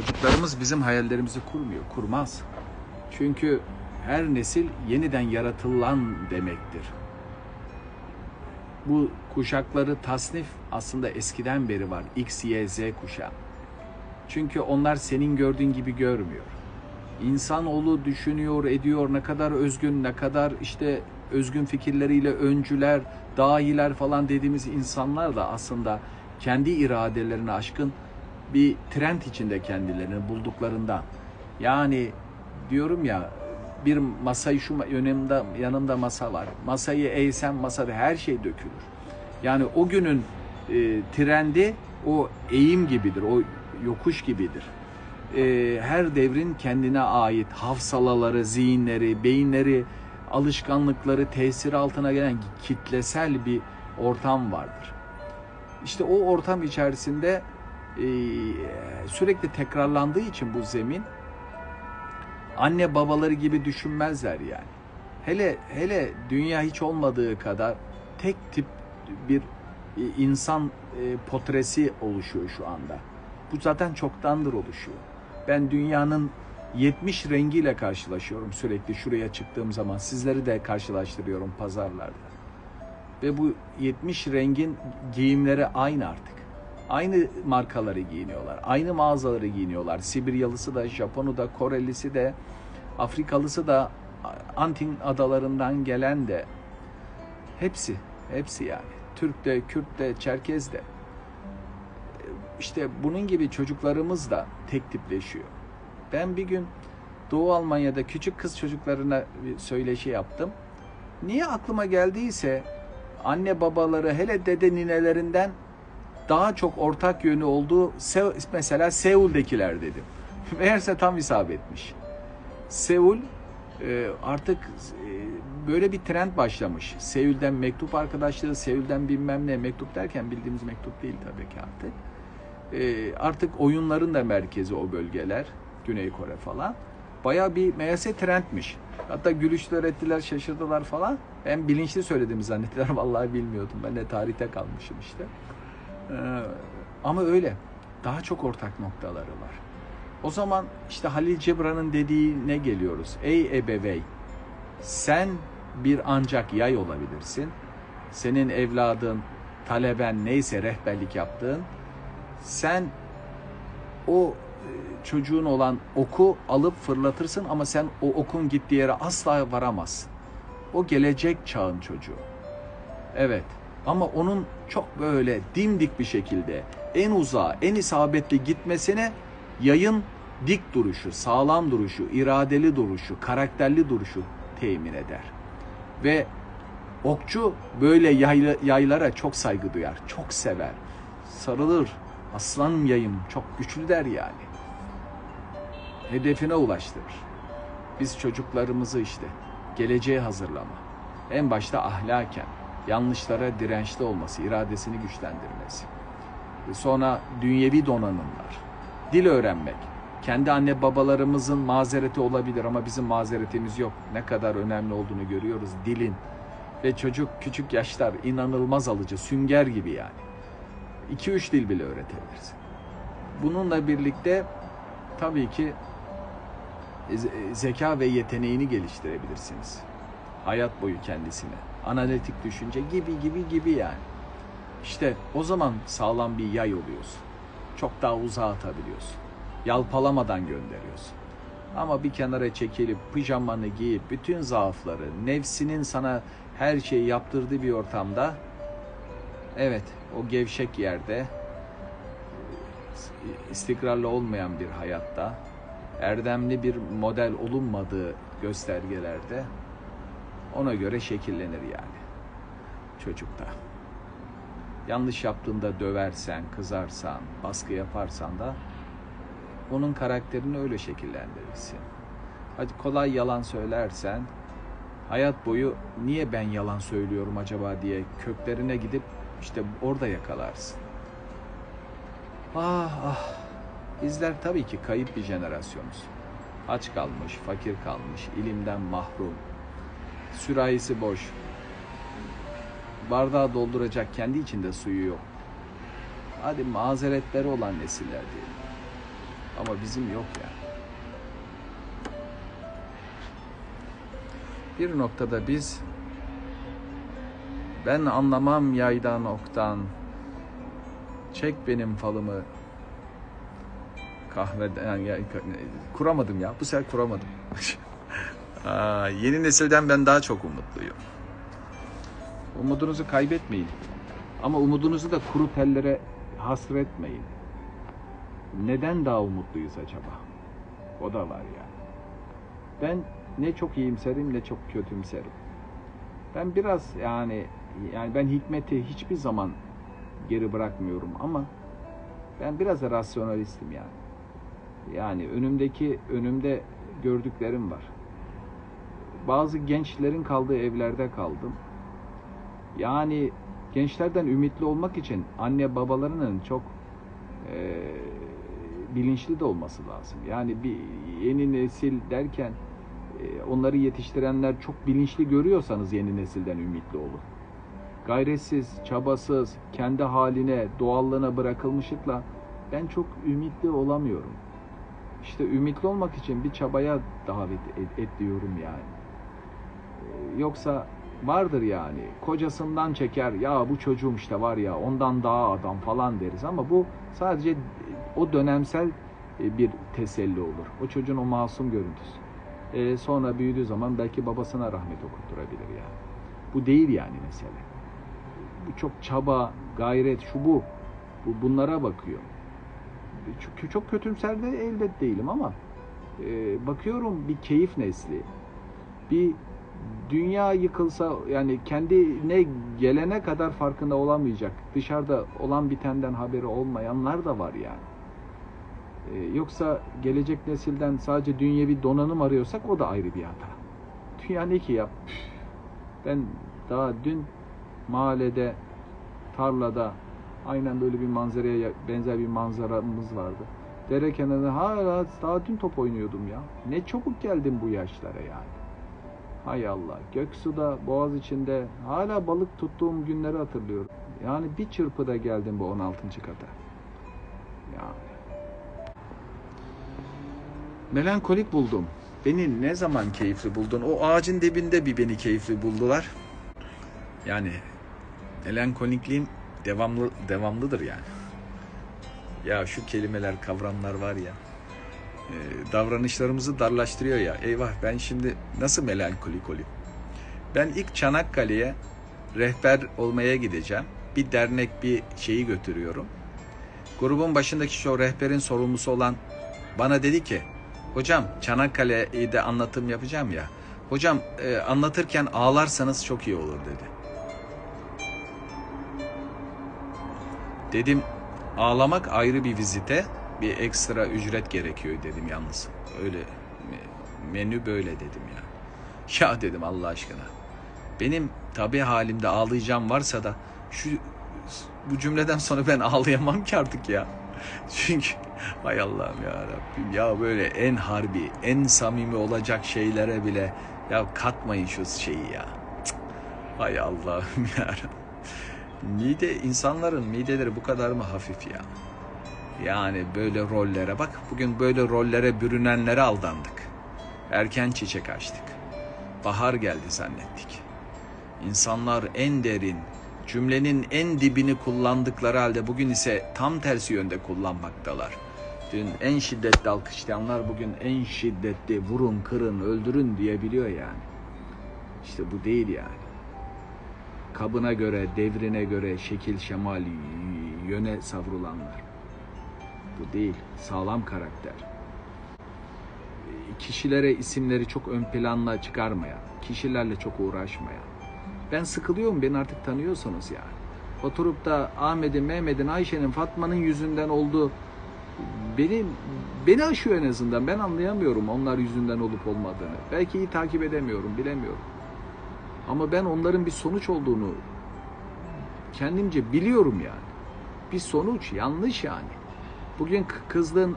Çocuklarımız bizim hayallerimizi kurmuyor, kurmaz. Çünkü her nesil yeniden yaratılan demektir. Bu kuşakları tasnif aslında eskiden beri var. X, Y, Z kuşağı. Çünkü onlar senin gördüğün gibi görmüyor. İnsanoğlu düşünüyor, ediyor, ne kadar özgün, ne kadar işte özgün fikirleriyle öncüler, dahiler falan dediğimiz insanlar da aslında kendi iradelerine aşkın bir trend içinde kendilerini bulduklarından. Yani diyorum ya bir masayı şu yanımda yanımda masa var. Masayı eğsem masada her şey dökülür. Yani o günün e, trendi o eğim gibidir, o yokuş gibidir. E, her devrin kendine ait hafsalaları, zihinleri, beyinleri, alışkanlıkları tesir altına gelen kitlesel bir ortam vardır. İşte o ortam içerisinde sürekli tekrarlandığı için bu zemin anne babaları gibi düşünmezler yani. Hele hele dünya hiç olmadığı kadar tek tip bir e, insan e, portresi oluşuyor şu anda. Bu zaten çoktandır oluşuyor. Ben dünyanın 70 rengiyle karşılaşıyorum sürekli şuraya çıktığım zaman. Sizleri de karşılaştırıyorum pazarlarda. Ve bu 70 rengin giyimleri aynı artık. Aynı markaları giyiniyorlar. Aynı mağazaları giyiniyorlar. Sibiryalısı da, Japonu da, Korelisi de, Afrikalısı da, Antin adalarından gelen de hepsi, hepsi yani. Türk de, Kürt de, Çerkez de. İşte bunun gibi çocuklarımız da tek tipleşiyor. Ben bir gün Doğu Almanya'da küçük kız çocuklarına bir söyleşi yaptım. Niye aklıma geldiyse anne babaları hele dede ninelerinden daha çok ortak yönü olduğu mesela Seul'dekiler dedim. Meğerse tam isabet etmiş. Seul e, artık e, böyle bir trend başlamış. Seul'den mektup arkadaşlığı, Seul'den bilmem ne mektup derken bildiğimiz mektup değil tabii ki artık. E, artık oyunların da merkezi o bölgeler. Güney Kore falan. Baya bir meğerse trendmiş. Hatta gülüşler ettiler, şaşırdılar falan. Ben bilinçli söylediğimi zannettiler. Vallahi bilmiyordum. Ben de tarihte kalmışım işte. Ee, ama öyle. Daha çok ortak noktaları var. O zaman işte Halil Cebran'ın dediğine geliyoruz. Ey ebevey, sen bir ancak yay olabilirsin. Senin evladın, taleben neyse rehberlik yaptığın, sen o çocuğun olan oku alıp fırlatırsın ama sen o okun gittiği yere asla varamazsın. O gelecek çağın çocuğu. Evet ama onun çok böyle dimdik bir şekilde en uzağa, en isabetli gitmesine yayın dik duruşu, sağlam duruşu, iradeli duruşu, karakterli duruşu temin eder. Ve okçu böyle yaylara çok saygı duyar, çok sever. Sarılır, aslanım yayım çok güçlü der yani hedefine ulaştırır. Biz çocuklarımızı işte geleceğe hazırlama. En başta ahlaken, yanlışlara dirençli olması, iradesini güçlendirmesi. Sonra dünyevi donanımlar, dil öğrenmek. Kendi anne babalarımızın mazereti olabilir ama bizim mazeretimiz yok. Ne kadar önemli olduğunu görüyoruz dilin. Ve çocuk küçük yaşlar inanılmaz alıcı, sünger gibi yani. 2-3 dil bile öğretebilirsin. Bununla birlikte tabii ki zeka ve yeteneğini geliştirebilirsiniz. Hayat boyu kendisine. Analitik düşünce gibi gibi gibi yani. İşte o zaman sağlam bir yay oluyorsun. Çok daha uzağa atabiliyorsun. Yalpalamadan gönderiyorsun. Ama bir kenara çekilip pijamanı giyip bütün zaafları, nefsinin sana her şeyi yaptırdığı bir ortamda evet o gevşek yerde istikrarlı olmayan bir hayatta erdemli bir model olunmadığı göstergelerde ona göre şekillenir yani çocukta. Yanlış yaptığında döversen, kızarsan, baskı yaparsan da onun karakterini öyle şekillendirirsin. Hadi kolay yalan söylersen hayat boyu niye ben yalan söylüyorum acaba diye köklerine gidip işte orada yakalarsın. Ah ah Bizler tabii ki kayıp bir jenerasyonuz. Aç kalmış, fakir kalmış, ilimden mahrum. Sürahisi boş. Bardağı dolduracak kendi içinde suyu yok. Hadi mazeretleri olan nesiller diyelim. Ama bizim yok yani. Bir noktada biz ben anlamam yaydan oktan çek benim falımı kahveden yani kuramadım ya bu sefer kuramadım. Yeni nesilden ben daha çok umutluyum. Umudunuzu kaybetmeyin. Ama umudunuzu da kuru tellere hasretmeyin. Neden daha umutluyuz acaba? O da var yani. Ben ne çok iyimserim ne çok kötümserim. Ben biraz yani yani ben hikmeti hiçbir zaman geri bırakmıyorum ama ben biraz da rasyonalistim yani. Yani önümdeki önümde gördüklerim var. Bazı gençlerin kaldığı evlerde kaldım. Yani gençlerden ümitli olmak için anne babalarının çok e, bilinçli de olması lazım. Yani bir yeni nesil derken e, onları yetiştirenler çok bilinçli görüyorsanız yeni nesilden ümitli olun. Gayretsiz, çabasız, kendi haline, doğallığına bırakılmışlıkla ben çok ümitli olamıyorum. İşte ümitli olmak için bir çabaya davet et, et diyorum yani. E, yoksa vardır yani kocasından çeker ya bu çocuğum işte var ya ondan daha adam falan deriz ama bu sadece o dönemsel e, bir teselli olur. O çocuğun o masum görüntüsü. Ee, sonra büyüdüğü zaman belki babasına rahmet okutturabilir yani. Bu değil yani mesele. Bu çok çaba, gayret, şu bu. bu bunlara bakıyor. Çok, çok kötümser de elbet değilim ama e, bakıyorum bir keyif nesli. Bir dünya yıkılsa yani kendine gelene kadar farkında olamayacak. Dışarıda olan bitenden haberi olmayanlar da var yani. Ee, yoksa gelecek nesilden sadece dünyevi donanım arıyorsak o da ayrı bir hata. Dünya ne ki yap? Ben daha dün mahallede, tarlada aynen böyle bir manzaraya benzer bir manzaramız vardı. Dere kenarında hala daha dün top oynuyordum ya. Ne çabuk geldim bu yaşlara yani. Hay Allah. Göksu'da, Boğaz içinde hala balık tuttuğum günleri hatırlıyorum. Yani bir çırpıda geldim bu 16. kata. Yani. Melankolik buldum. Beni ne zaman keyifli buldun? O ağacın dibinde bir beni keyifli buldular. Yani melankolikliğin devamlı devamlıdır yani. Ya şu kelimeler, kavramlar var ya. E, davranışlarımızı darlaştırıyor ya. Eyvah ben şimdi nasıl melankolik olayım? Ben ilk Çanakkale'ye rehber olmaya gideceğim. Bir dernek bir şeyi götürüyorum. Grubun başındaki şu rehberin sorumlusu olan bana dedi ki Hocam Çanakkale'yi de anlatım yapacağım ya. Hocam e, anlatırken ağlarsanız çok iyi olur dedi. Dedim ağlamak ayrı bir vizite, bir ekstra ücret gerekiyor dedim yalnız. Öyle menü böyle dedim ya. Ya dedim Allah aşkına. Benim tabi halimde ağlayacağım varsa da şu bu cümleden sonra ben ağlayamam ki artık ya. Çünkü hay Allah'ım ya Rabbim ya böyle en harbi, en samimi olacak şeylere bile ya katmayın şu şeyi ya. Cık. Hay Allah'ım ya Rabbim. Mide insanların mideleri bu kadar mı hafif ya? Yani böyle rollere bak bugün böyle rollere bürünenlere aldandık. Erken çiçek açtık. Bahar geldi zannettik. İnsanlar en derin, cümlenin en dibini kullandıkları halde bugün ise tam tersi yönde kullanmaktalar. Dün en şiddetli alkışlayanlar bugün en şiddetli vurun, kırın, öldürün diyebiliyor yani. İşte bu değil yani. Kabına göre, devrine göre şekil şemal yöne savrulanlar. Bu değil. Sağlam karakter. Kişilere isimleri çok ön planla çıkarmayan, kişilerle çok uğraşmayan, ben sıkılıyorum beni artık tanıyorsunuz yani. Oturup da Ahmet'in, Mehmet'in, Ayşe'nin, Fatma'nın yüzünden oldu. Beni, beni aşıyor en azından. Ben anlayamıyorum onlar yüzünden olup olmadığını. Belki iyi takip edemiyorum, bilemiyorum. Ama ben onların bir sonuç olduğunu kendimce biliyorum yani. Bir sonuç, yanlış yani. Bugün kızdığın,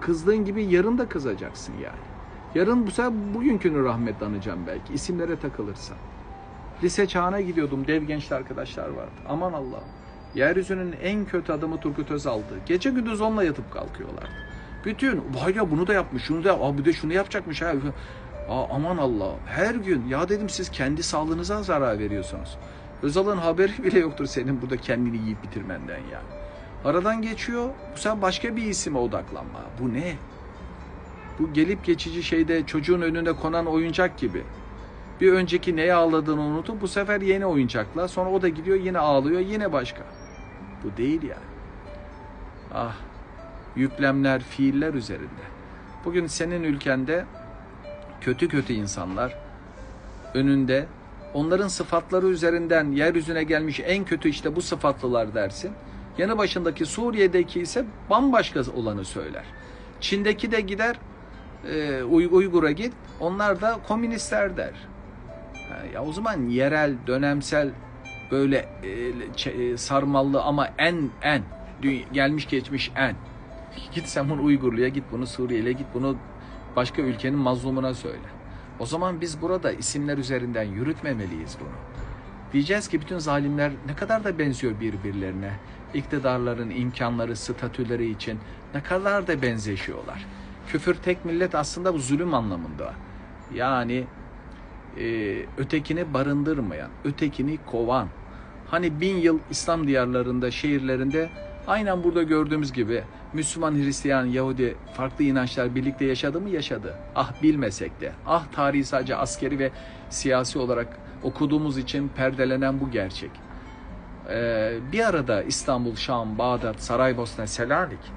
kızdığın gibi yarın da kızacaksın yani. Yarın bu sefer bugünkünü rahmet anacağım belki. isimlere takılırsan. Lise çağına gidiyordum. Dev gençli arkadaşlar vardı. Aman Allah. Yeryüzünün en kötü adamı Turgut Özal'dı. Gece gündüz onunla yatıp kalkıyorlardı. Bütün vay ya bunu da yapmış, şunu da bir de şunu yapacakmış ha. Aa, aman Allah. Her gün ya dedim siz kendi sağlığınıza zarar veriyorsunuz. Özal'ın haberi bile yoktur senin burada kendini yiyip bitirmenden ya. Aradan geçiyor. Bu sen başka bir isime odaklanma. Bu ne? Bu gelip geçici şeyde çocuğun önüne konan oyuncak gibi. Bir önceki neye ağladığını unutup bu sefer yeni oyuncakla sonra o da gidiyor yine ağlıyor yine başka. Bu değil yani. Ah yüklemler, fiiller üzerinde. Bugün senin ülkende kötü kötü insanlar önünde onların sıfatları üzerinden yeryüzüne gelmiş en kötü işte bu sıfatlılar dersin. Yanı başındaki Suriye'deki ise bambaşka olanı söyler. Çin'deki de gider e, Uygur'a git onlar da komünistler der. Ya o zaman yerel, dönemsel böyle e, sarmallı ama en en gelmiş geçmiş en. Git sen bunu Uygurlu'ya git bunu Suriyeli'ye git bunu başka ülkenin mazlumuna söyle. O zaman biz burada isimler üzerinden yürütmemeliyiz bunu. Diyeceğiz ki bütün zalimler ne kadar da benziyor birbirlerine. İktidarların imkanları, statüleri için ne kadar da benzeşiyorlar. Küfür tek millet aslında bu zulüm anlamında. Yani e, ötekini barındırmayan, ötekini kovan. Hani bin yıl İslam diyarlarında, şehirlerinde aynen burada gördüğümüz gibi Müslüman, Hristiyan, Yahudi farklı inançlar birlikte yaşadı mı? Yaşadı. Ah bilmesek de. Ah tarihi sadece askeri ve siyasi olarak okuduğumuz için perdelenen bu gerçek. Ee, bir arada İstanbul, Şam, Bağdat, Saraybosna, Selanik,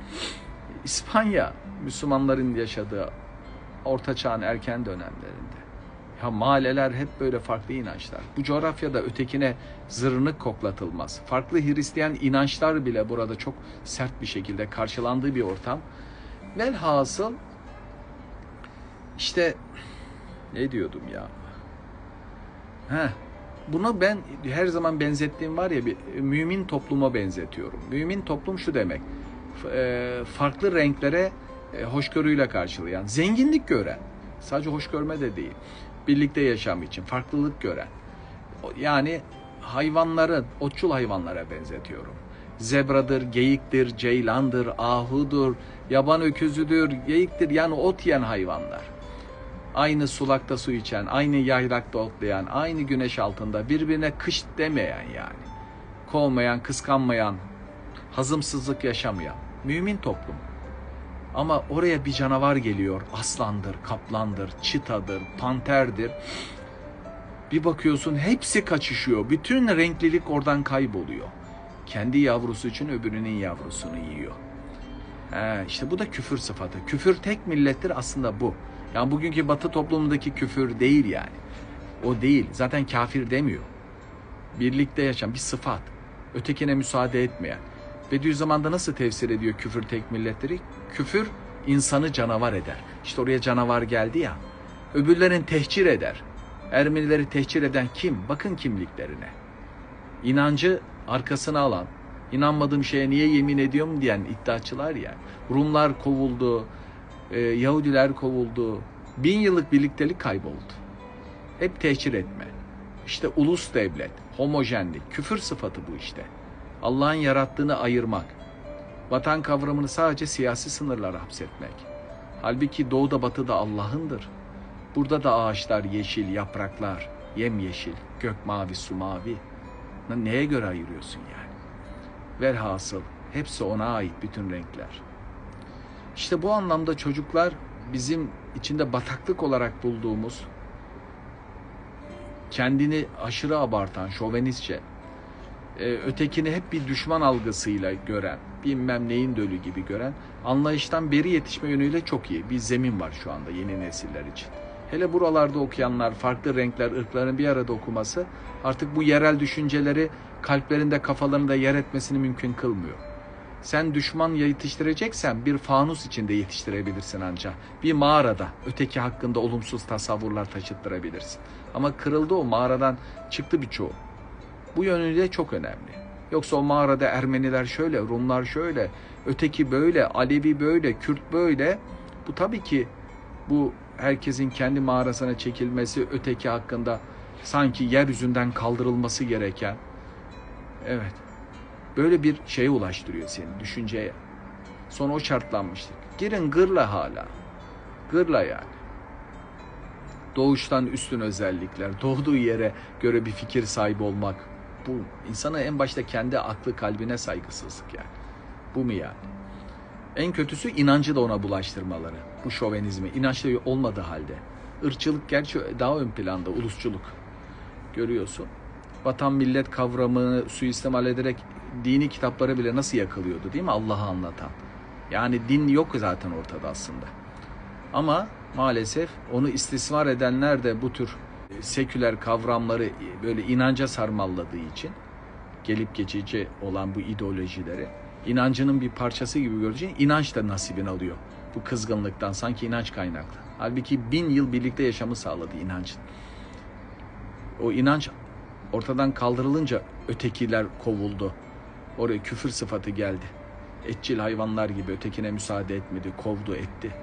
İspanya Müslümanların yaşadığı Orta Çağ'ın erken dönemlerinde. Ya mahalleler hep böyle farklı inançlar. Bu coğrafyada ötekine zırnık koklatılmaz. Farklı Hristiyan inançlar bile burada çok sert bir şekilde karşılandığı bir ortam. Velhasıl işte ne diyordum ya? Heh, bunu ben her zaman benzettiğim var ya bir mümin topluma benzetiyorum. Mümin toplum şu demek. Farklı renklere hoşgörüyle karşılayan, zenginlik gören, sadece hoş görme de değil birlikte yaşam için farklılık gören yani hayvanların otçul hayvanlara benzetiyorum. Zebradır, geyiktir, ceylandır, ahudur, yaban öküzüdür, geyiktir yani ot yiyen hayvanlar. Aynı sulakta su içen, aynı yaylakta otlayan, aynı güneş altında birbirine kış demeyen yani. Kovmayan, kıskanmayan, hazımsızlık yaşamayan. Mümin toplum. Ama oraya bir canavar geliyor. Aslandır, kaplandır, çitadır, panterdir. Bir bakıyorsun hepsi kaçışıyor. Bütün renklilik oradan kayboluyor. Kendi yavrusu için öbürünün yavrusunu yiyor. He, işte bu da küfür sıfatı. Küfür tek millettir aslında bu. Yani bugünkü batı toplumundaki küfür değil yani. O değil. Zaten kafir demiyor. Birlikte yaşayan bir sıfat. Ötekine müsaade etmeyen. Bediüzzaman'da nasıl tefsir ediyor küfür tek milletleri? Küfür insanı canavar eder. İşte oraya canavar geldi ya. Öbürlerin tehcir eder. Ermenileri tehcir eden kim? Bakın kimliklerine. İnancı arkasına alan, inanmadığım şeye niye yemin ediyorum diyen iddiaçılar ya. Rumlar kovuldu, e, Yahudiler kovuldu. Bin yıllık birliktelik kayboldu. Hep tehcir etme. İşte ulus devlet, homojenlik, küfür sıfatı bu işte. Allah'ın yarattığını ayırmak. Vatan kavramını sadece siyasi sınırlara hapsetmek. Halbuki doğuda batıda Allah'ındır. Burada da ağaçlar yeşil, yapraklar, yemyeşil, gök mavi, su mavi. Neye göre ayırıyorsun yani? Velhasıl hepsi ona ait bütün renkler. İşte bu anlamda çocuklar bizim içinde bataklık olarak bulduğumuz kendini aşırı abartan, şovenistçe, e, ötekini hep bir düşman algısıyla gören, bilmem neyin dölü gibi gören, anlayıştan beri yetişme yönüyle çok iyi bir zemin var şu anda yeni nesiller için. Hele buralarda okuyanlar, farklı renkler, ırkların bir arada okuması artık bu yerel düşünceleri kalplerinde, kafalarında yer etmesini mümkün kılmıyor. Sen düşman yetiştireceksen bir fanus içinde yetiştirebilirsin ancak. Bir mağarada öteki hakkında olumsuz tasavvurlar taşıttırabilirsin. Ama kırıldı o mağaradan çıktı birçoğu. Bu yönüyle çok önemli. Yoksa o mağarada Ermeniler şöyle, Rumlar şöyle, öteki böyle, Alevi böyle, Kürt böyle. Bu tabii ki bu herkesin kendi mağarasına çekilmesi, öteki hakkında sanki yeryüzünden kaldırılması gereken. Evet. Böyle bir şeye ulaştırıyor seni düşünceye. Sonra o şartlanmıştık. Girin gırla hala. Gırla yani. Doğuştan üstün özellikler, doğduğu yere göre bir fikir sahibi olmak. Bu insana en başta kendi aklı kalbine saygısızlık yani. Bu mu yani? En kötüsü inancı da ona bulaştırmaları. Bu şovenizmi. İnançlı olmadığı halde. Irkçılık gerçi daha ön planda. Ulusçuluk. Görüyorsun. Vatan millet kavramını suistimal ederek dini kitapları bile nasıl yakılıyordu değil mi? Allah'ı anlatan. Yani din yok zaten ortada aslında. Ama maalesef onu istismar edenler de bu tür seküler kavramları böyle inanca sarmalladığı için gelip geçici olan bu ideolojileri inancının bir parçası gibi için inanç da nasibini alıyor. Bu kızgınlıktan sanki inanç kaynaklı. Halbuki bin yıl birlikte yaşamı sağladı inancın. O inanç ortadan kaldırılınca ötekiler kovuldu. Oraya küfür sıfatı geldi. Etçil hayvanlar gibi ötekine müsaade etmedi, kovdu, etti.